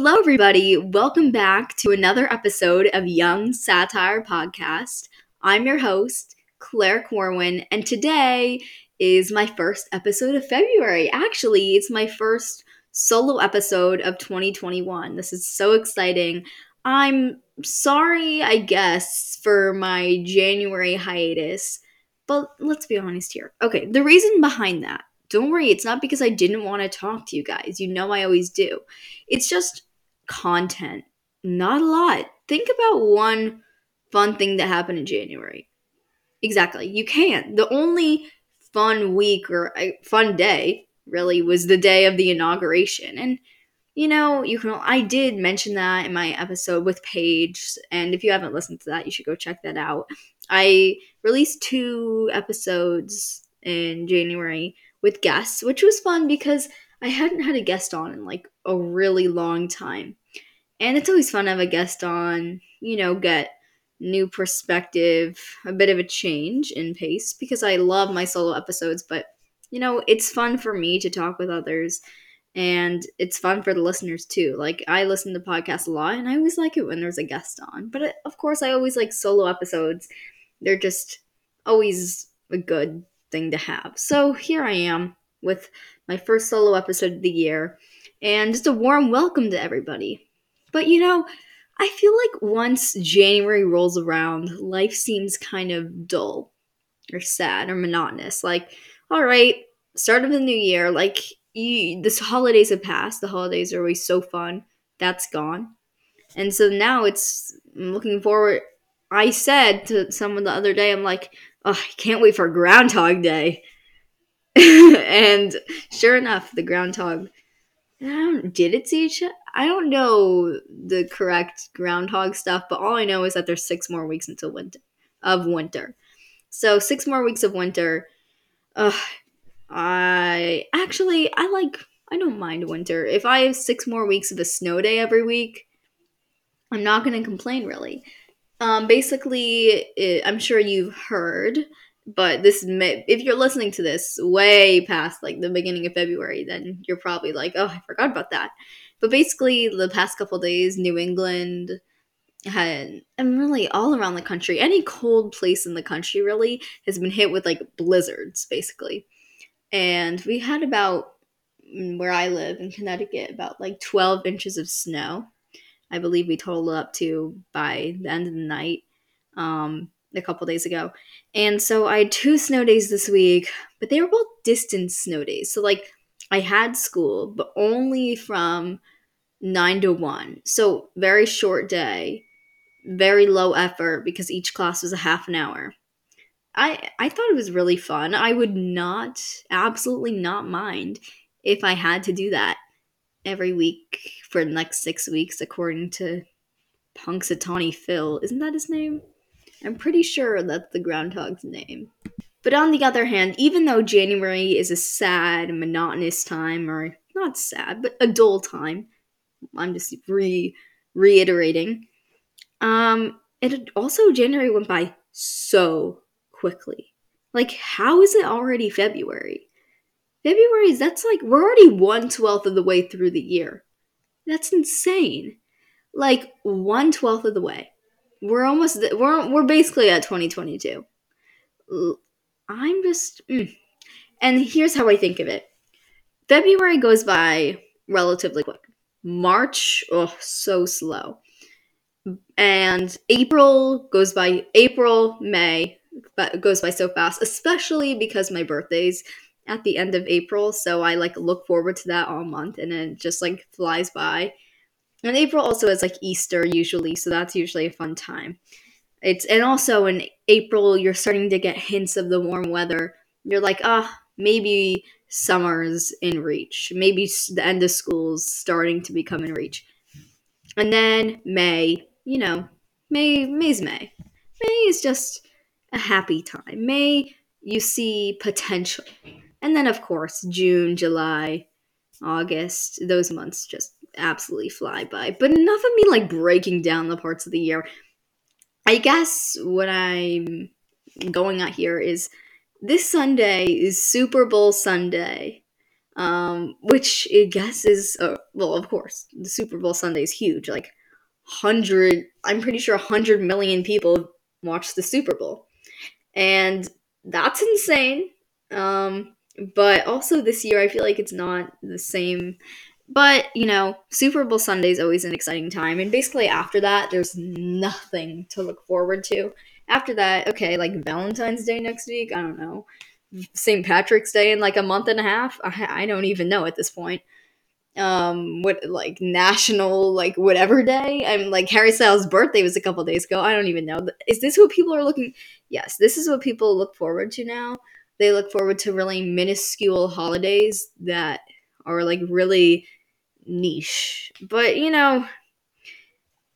Hello, everybody. Welcome back to another episode of Young Satire Podcast. I'm your host, Claire Corwin, and today is my first episode of February. Actually, it's my first solo episode of 2021. This is so exciting. I'm sorry, I guess, for my January hiatus, but let's be honest here. Okay, the reason behind that don't worry, it's not because I didn't want to talk to you guys. You know I always do. It's just content. Not a lot. Think about one fun thing that happened in January. Exactly. You can't. The only fun week or uh, fun day really was the day of the inauguration. And you know, you can I did mention that in my episode with Paige, and if you haven't listened to that, you should go check that out. I released two episodes in January with guests, which was fun because I hadn't had a guest on in like a really long time. And it's always fun to have a guest on, you know, get new perspective, a bit of a change in pace because I love my solo episodes, but you know, it's fun for me to talk with others and it's fun for the listeners too. Like I listen to podcasts a lot and I always like it when there's a guest on. But uh, of course, I always like solo episodes. They're just always a good thing to have. So here I am with my first solo episode of the year, and just a warm welcome to everybody. But you know, I feel like once January rolls around, life seems kind of dull or sad or monotonous. Like, all right, start of the new year, like you, this holidays have passed. The holidays are always so fun. That's gone. And so now it's I'm looking forward. I said to someone the other day, I'm like, oh, I can't wait for Groundhog Day. and sure enough, the groundhog did it see each I don't know the correct groundhog stuff, but all I know is that there's six more weeks until winter of winter. So six more weeks of winter. Ugh, I actually I like I don't mind winter. If I have six more weeks of a snow day every week, I'm not gonna complain really. Um, basically, it, I'm sure you've heard, but this may, if you're listening to this way past like the beginning of February, then you're probably like, oh, I forgot about that. But basically, the past couple days, New England had, and really all around the country, any cold place in the country really has been hit with like blizzards, basically. And we had about mm, where I live in Connecticut, about like 12 inches of snow I believe we totaled up to by the end of the night um, a couple days ago. And so I had two snow days this week, but they were both distance snow days. So, like, I had school, but only from 9 to 1. So, very short day, very low effort because each class was a half an hour. I, I thought it was really fun. I would not, absolutely not mind if I had to do that every week for the next six weeks, according to Punxsutawney Phil. Isn't that his name? I'm pretty sure that's the groundhog's name. But on the other hand, even though January is a sad, monotonous time, or not sad, but a dull time, I'm just re reiterating. Um, it also January went by so quickly. Like, how is it already February? February is that's like we're already one twelfth of the way through the year. That's insane. Like one twelfth of the way. We're almost we're we're basically at 2022. I'm just, mm. and here's how I think of it. February goes by relatively quick. March, oh, so slow. And April goes by April, May, but goes by so fast, especially because my birthday's at the end of April, so I like look forward to that all month and it just like flies by. And April also is like Easter usually, so that's usually a fun time. It's and also in April you're starting to get hints of the warm weather. You're like, ah, oh, maybe summer's in reach. Maybe the end of school's starting to become in reach. And then May, you know, May May's May. May is just a happy time. May you see potential. And then, of course, June, July, August, those months just absolutely fly by. But enough of me like breaking down the parts of the year. I guess what I'm going at here is this Sunday is Super Bowl Sunday, um, which I guess is a well, of course, the Super Bowl Sunday is huge. Like, 100, I'm pretty sure 100 million people watch the Super Bowl. And that's insane. Um, but also this year, I feel like it's not the same. But, you know, Super Bowl Sunday is always an exciting time. And basically, after that, there's nothing to look forward to. After that, okay, like Valentine's Day next week, I don't know. St. Patrick's Day in like a month and a half. I, I don't even know at this point. Um, what like national like whatever day? I'm like Harry Styles' birthday was a couple days ago. I don't even know. Is this what people are looking? Yes, this is what people look forward to now. They look forward to really minuscule holidays that are like really niche. But you know,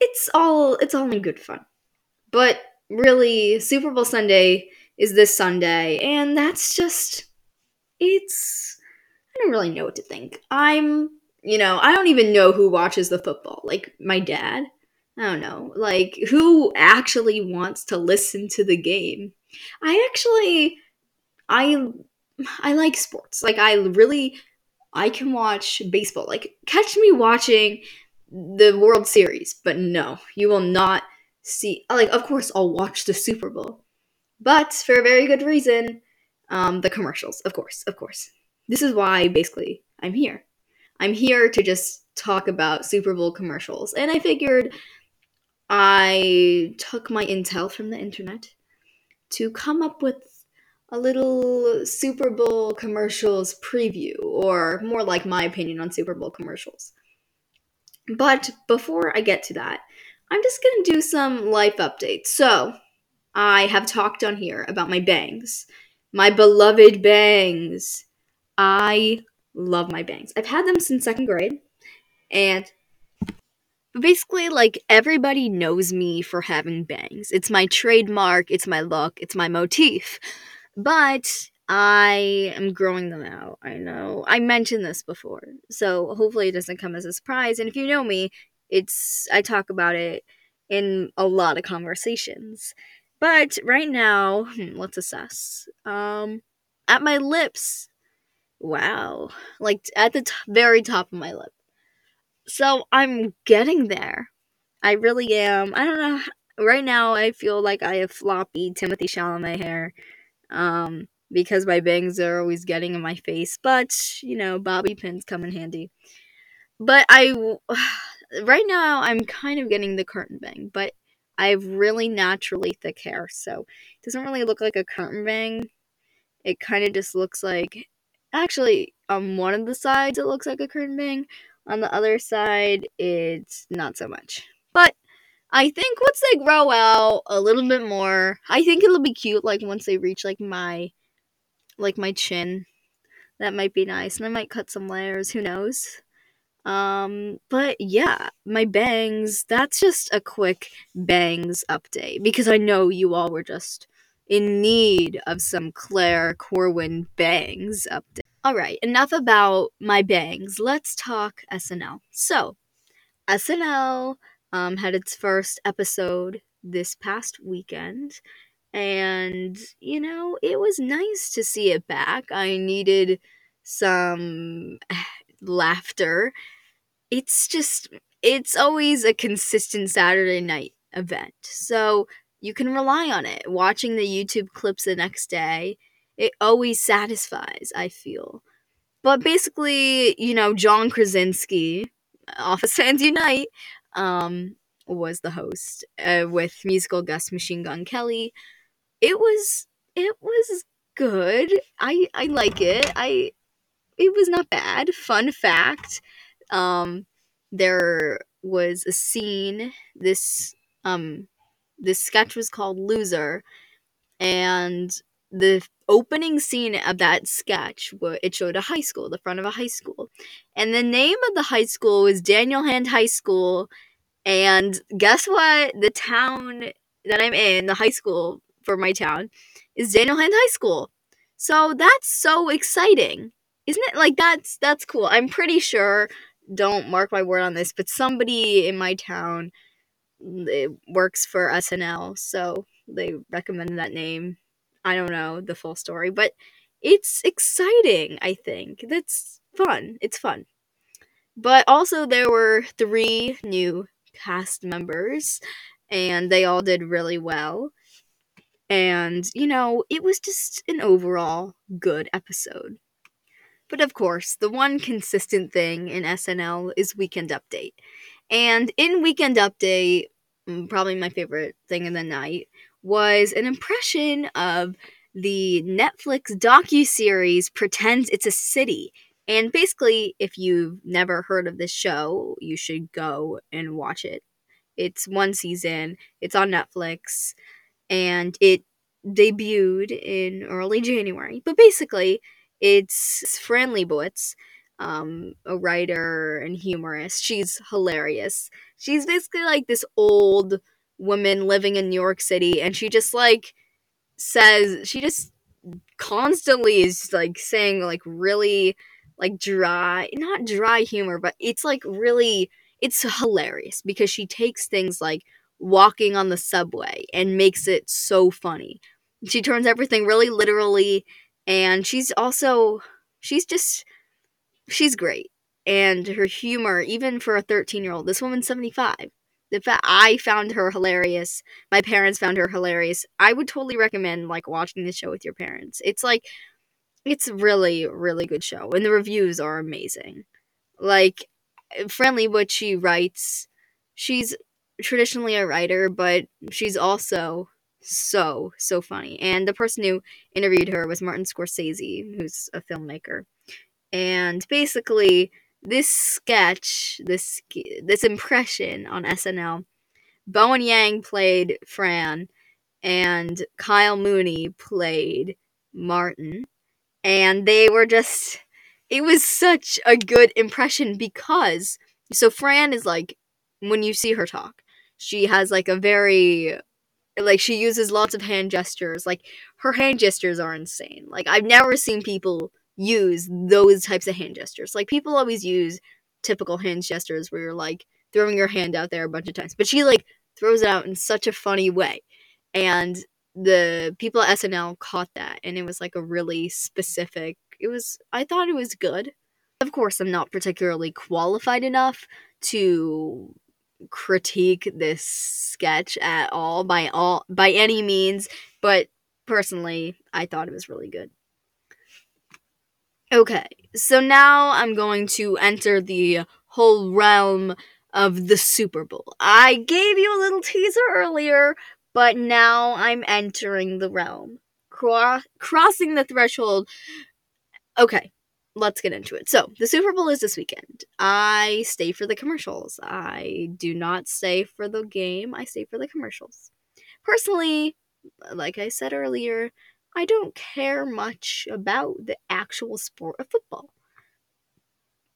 it's all it's all in good fun. But really, Super Bowl Sunday is this Sunday, and that's just it's I don't really know what to think. I'm you know, I don't even know who watches the football. Like my dad. I don't know. Like who actually wants to listen to the game? I actually I I like sports. Like I really I can watch baseball. Like catch me watching the World Series, but no, you will not see like of course I'll watch the Super Bowl. But for a very good reason, um the commercials, of course, of course. This is why basically I'm here. I'm here to just talk about Super Bowl commercials. And I figured I took my intel from the internet to come up with a little Super Bowl commercials preview, or more like my opinion on Super Bowl commercials. But before I get to that, I'm just gonna do some life updates. So, I have talked on here about my bangs, my beloved bangs. I love my bangs. I've had them since second grade, and basically, like everybody knows me for having bangs. It's my trademark, it's my look, it's my motif. But I am growing them out. I know. I mentioned this before. So hopefully it doesn't come as a surprise. And if you know me, it's I talk about it in a lot of conversations. But right now, hmm, let's assess. Um at my lips. Wow. Like at the t- very top of my lip. So I'm getting there. I really am. I don't know. Right now, I feel like I have floppy Timothée Chalamet hair um, because my bangs are always getting in my face. But, you know, bobby pins come in handy. But I, right now, I'm kind of getting the curtain bang, but I have really naturally thick hair, so it doesn't really look like a curtain bang. It kind of just looks like, actually, on one of the sides, it looks like a curtain bang. On the other side, it's not so much. I think once they grow out a little bit more, I think it'll be cute. Like once they reach like my, like my chin, that might be nice. And I might cut some layers. Who knows? Um, but yeah, my bangs. That's just a quick bangs update because I know you all were just in need of some Claire Corwin bangs update. All right, enough about my bangs. Let's talk SNL. So, SNL um, had its first episode this past weekend. And, you know, it was nice to see it back. I needed some laughter. It's just, it's always a consistent Saturday night event. So you can rely on it. Watching the YouTube clips the next day, it always satisfies, I feel. But basically, you know, John Krasinski, Office Fans Unite, um, was the host uh, with musical guest Machine Gun Kelly. It was it was good. I I like it. I it was not bad. Fun fact, um, there was a scene. This um, this sketch was called Loser, and the opening scene of that sketch it showed a high school the front of a high school and the name of the high school was daniel hand high school and guess what? The town that I'm in, the high school for my town, is Daniel Hand High School. So that's so exciting. Isn't it? Like that's that's cool. I'm pretty sure, don't mark my word on this, but somebody in my town it works for SNL, so they recommended that name. I don't know the full story, but it's exciting, I think. That's fun. It's fun. But also, there were three new cast members, and they all did really well. And, you know, it was just an overall good episode. But of course, the one consistent thing in SNL is Weekend Update. And in Weekend Update, mm, probably my favorite thing of the night was an impression of the Netflix docu-series Pretends It's a City. And basically, if you've never heard of this show, you should go and watch it. It's one season, it's on Netflix, and it debuted in early January. But basically, it's Fran Lebowitz, um, a writer and humorist. She's hilarious. She's basically like this old woman living in New York City, and she just like says she just constantly is like saying like really like dry, not dry humor, but it's like really it's hilarious because she takes things like walking on the subway and makes it so funny. She turns everything really literally and she's also she's just she's great. And her humor even for a 13 year old this woman's 75 the fact i found her hilarious my parents found her hilarious i would totally recommend like watching the show with your parents. It's like it's really really good show and the reviews are amazing. Like eh, friendly what she writes. She's traditionally a writer but she's also so so funny. And the person who interviewed her was martin scorsese who's a filmmaker. And basically this sketch this this impression on snl bowen yang played fran and kyle mooney played martin and they were just it was such a good impression because so fran is like when you see her talk she has like a very like she uses lots of hand gestures like her hand gestures are insane. Like i've never seen people use those types of hand gestures. Like people always use typical hand gestures where you're like throwing your hand out there a bunch of times but she like throws it out in such a funny way. And the people at snl caught that and it was like a really specific it was i thought it was good of course i'm not particularly qualified enough to critique this sketch at all by all by any means, but personally, I thought it was really good. Okay, so now I'm going to enter the whole realm of the Super Bowl. I gave you a little teaser earlier, but now I'm entering the realm. Cro- crossing the threshold. Okay, let's get into it. So, the Super Bowl is this weekend. I stay for the commercials. I do not stay for the game, I stay for the commercials. Personally, like I said earlier, I don't care much about the actual sport of football.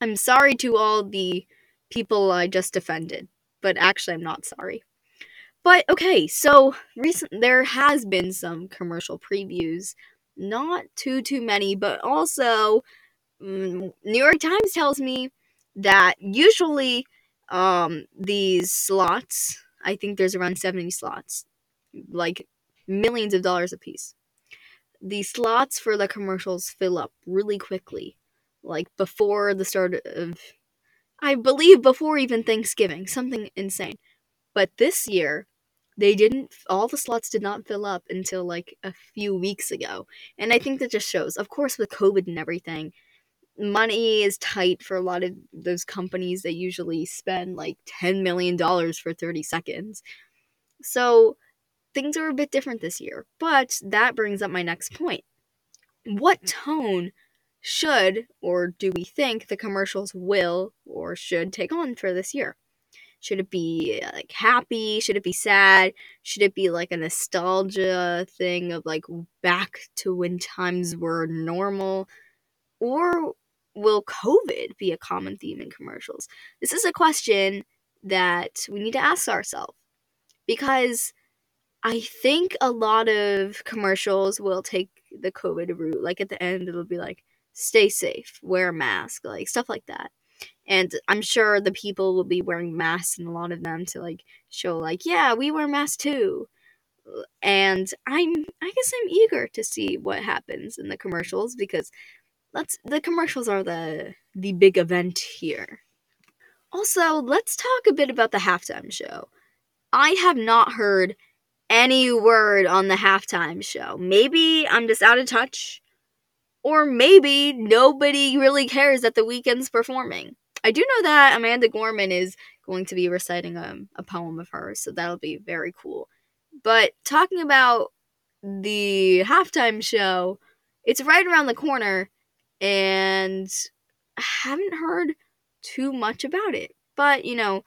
I'm sorry to all the people I just offended, but actually, I'm not sorry. But okay, so recent there has been some commercial previews, not too too many, but also Mm, New York Times tells me that usually um, these slots, I think there's around 70 slots, like millions of dollars a piece. The slots for the commercials fill up really quickly, like before the start of, I believe, before even Thanksgiving, something insane. But this year, they didn't, all the slots did not fill up until like a few weeks ago. And I think that just shows, of course, with COVID and everything, money is tight for a lot of those companies that usually spend like $10 million for 30 seconds. So things are a bit different this year. But that brings up my next point. What tone should or do we think the commercials will or should take on for this year? Should it be uh, like happy? Should it be sad? Should it be like a nostalgia thing of like back to when times were normal? Or will COVID be a common theme in commercials? This is a question that we need to ask ourselves because I think a lot of commercials will take the COVID route. Like at the end, it'll be like, stay safe, wear a mask, like stuff like that. And I'm sure the people will be wearing masks and a lot of them to like show, like, yeah, we wear masks too. And I'm, I guess I'm eager to see what happens in the commercials because let's the commercials are the the big event here. Also, let's talk a bit about the halftime show. I have not heard any word on the halftime show. Maybe I'm just out of touch, or maybe nobody really cares that the Weeknd's performing. I do know that Amanda Gorman is going to be reciting a, a poem of hers, so that'll be very cool. But talking about the halftime show, it's right around the corner, and I haven't heard too much about it. But, you know,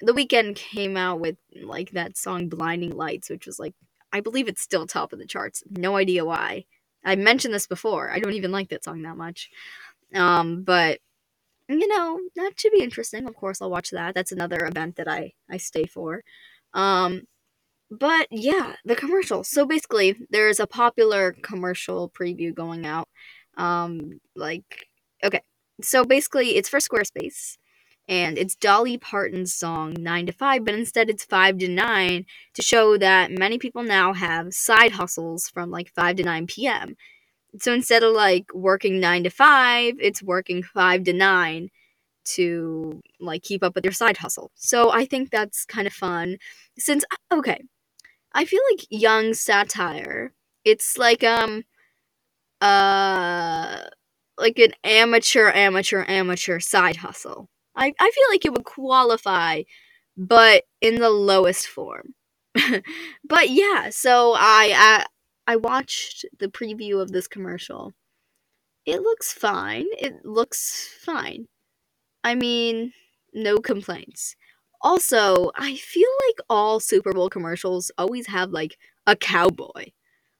the Weeknd came out with like that song Blinding Lights, which was like I believe it's still top of the charts. No idea why. I mentioned this before. I don't even like that song that much. Um, but you know, that should be interesting. Of course I'll watch that. That's another event that I I stay for. Um but yeah, the commercial. So basically, there's a popular commercial preview going out. Um like okay. So basically, it's for Squarespace and it's Dolly Parton's song 9 to 5, but instead it's 5 to 9 to show that many people now have side hustles from like 5 to 9 p.m. So instead of like working 9 to 5, it's working 5 to 9 to like keep up with your side hustle. So I think that's kind of fun since okay. I feel like young satire, it's like um uh like an amateur amateur amateur side hustle I, I feel like it would qualify, but in the lowest form. but yeah, so I, I I watched the preview of this commercial. It looks fine. It looks fine. I mean, no complaints. Also, I feel like all Super Bowl commercials always have like a cowboy.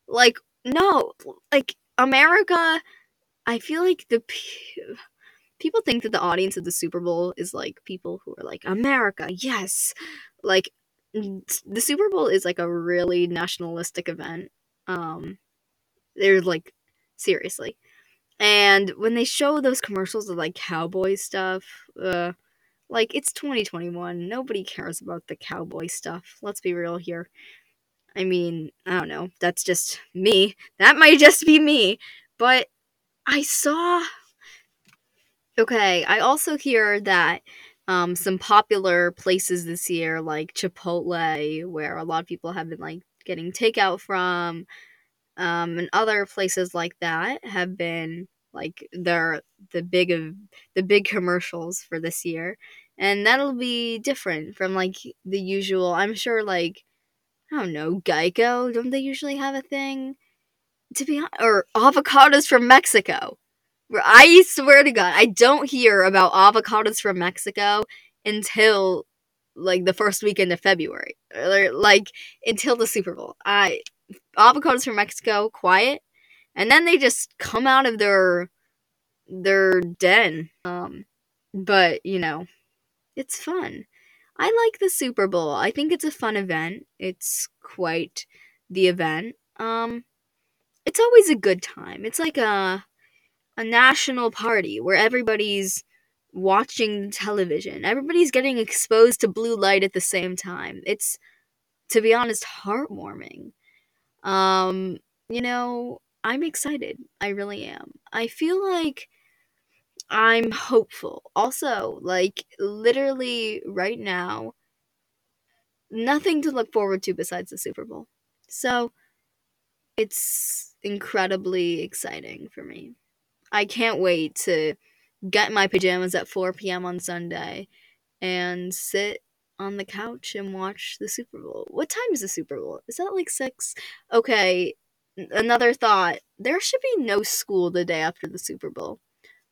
Like no, like America, I feel like the people think that the audience of the Super Bowl is like people who are like America, yes. Like the Super Bowl is like a really nationalistic event. Um they're like seriously. And when they show those commercials of like cowboy stuff, uh like it's 2021. Nobody cares about the cowboy stuff. Let's be real here. I mean, I don't know. That's just me. That might just be me. But I saw Okay, I also hear that um, some popular places this year, like Chipotle, where a lot of people have been like getting takeout from, um, and other places like that have been like they're the big of the big commercials for this year, and that'll be different from like the usual. I'm sure like I don't know Geico. Don't they usually have a thing? To be honest, or avocados from Mexico. I swear to God, I don't hear about avocados from Mexico until like the first weekend of February, or, like until the Super Bowl. I avocados from Mexico, quiet, and then they just come out of their their den. Um, but you know, it's fun. I like the Super Bowl. I think it's a fun event. It's quite the event. Um, it's always a good time. It's like a a national party where everybody's watching television. Everybody's getting exposed to blue light at the same time. It's to be honest heartwarming. Um, you know, I'm excited. I really am. I feel like I'm hopeful. Also, like literally right now nothing to look forward to besides the Super Bowl. So, it's incredibly exciting for me. I can't wait to get my pajamas at 4 p.m. on Sunday and sit on the couch and watch the Super Bowl. What time is the Super Bowl? Is that like 6? Okay, another thought. There should be no school the day after the Super Bowl.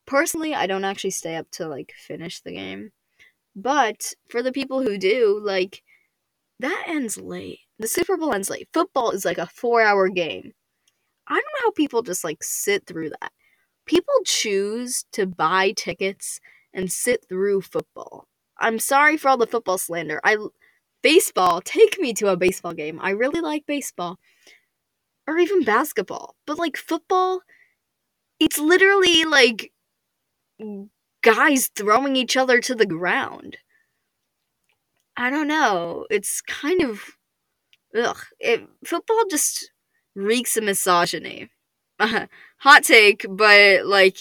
Personally, I don't actually stay up to like finish the game. But for the people who do, like that ends late. The Super Bowl ends late. Football is like a 4-hour game. I don't know how people just like sit through that people choose to buy tickets and sit through football. I'm sorry for all the football slander. I baseball, take me to a baseball game. I really like baseball. Or even basketball. But like football, it's literally like guys throwing each other to the ground. I don't know. It's kind of ugh. It, football just reeks of misogyny. hot take, but like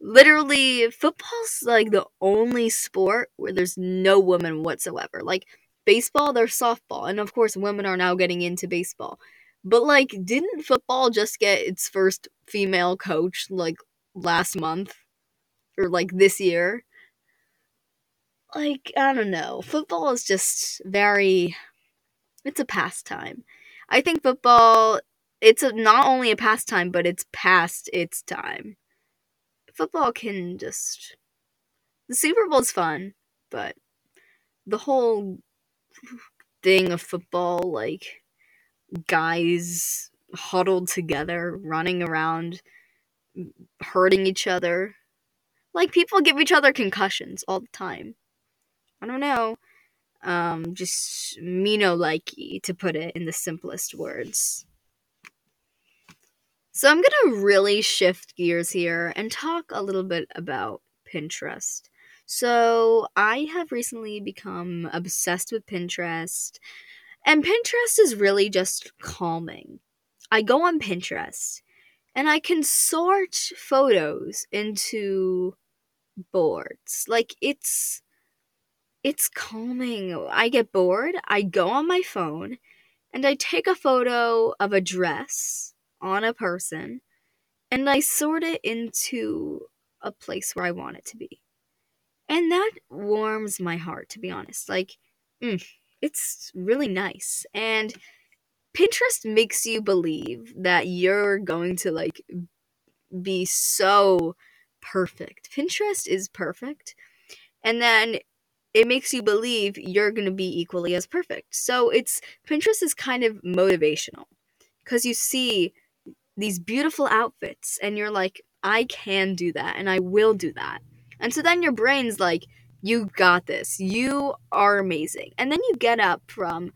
literally football's like the only sport where there's no women whatsoever. Like baseball, there's softball, and of course women are now getting into baseball. But like didn't football just get its first female coach like last month or like this year? Like I don't know. Football is just very it's a pastime. I think football it's a, not only a pastime but it's past its time football can just the Super Bowl's fun, but the whole thing of football, like guys huddled together, running around, hurting each other. Like people give each other concussions all the time. I don't know. Um, just me no likey to put it in the simplest words. So I'm going to really shift gears here and talk a little bit about Pinterest. So I have recently become obsessed with Pinterest, and Pinterest is really just calming. I go on Pinterest and I can sort photos into boards. Like it's it's calming. I get bored, I go on my phone and I take a photo of a dress on a person and I sort it into a place where I want it to be. And that warms my heart, to be honest. Like, mm, it's really nice. And Pinterest makes you believe that you're going to, like, be so perfect. Pinterest is perfect. And then it makes you believe you're going to be equally as perfect. So it's Pinterest is kind of motivational because you see these beautiful outfits and you're like I can do that and I will do that. And so then your brain's like you got this. You are amazing. And then you get up from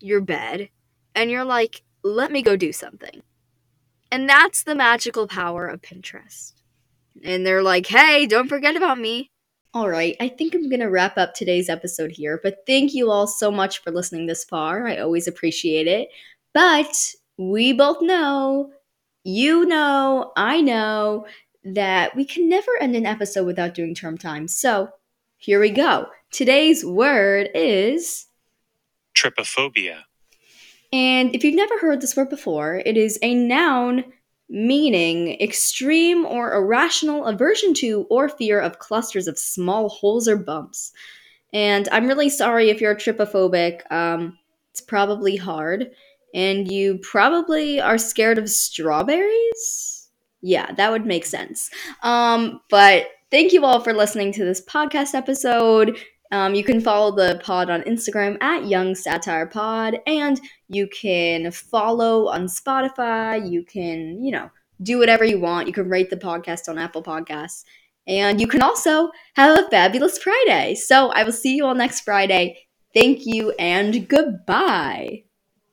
your bed and you're like let me go do something. And that's the magical power of Pinterest. And they're like, "Hey, don't forget about me." All right, I think I'm going to wrap up today's episode here, but thank you all so much for listening this far. I always appreciate it. But we both know you know, I know that we can never end an episode without doing term time. So here we go. Today's word is trypophobia. And if you've never heard this word before, it is a noun meaning extreme or irrational aversion to or fear of clusters of small holes or bumps. And I'm really sorry if you're trypophobic. Um, it's probably hard and you probably are scared of strawberries. Yeah, that would make sense. Um, but thank you all for listening to this podcast episode. Um, you can follow the pod on Instagram at Young Satire Pod, and you can follow on Spotify. You can, you know, do whatever you want. You can rate the podcast on Apple Podcasts. And you can also have a fabulous Friday. So I will see you all next Friday. Thank you and goodbye.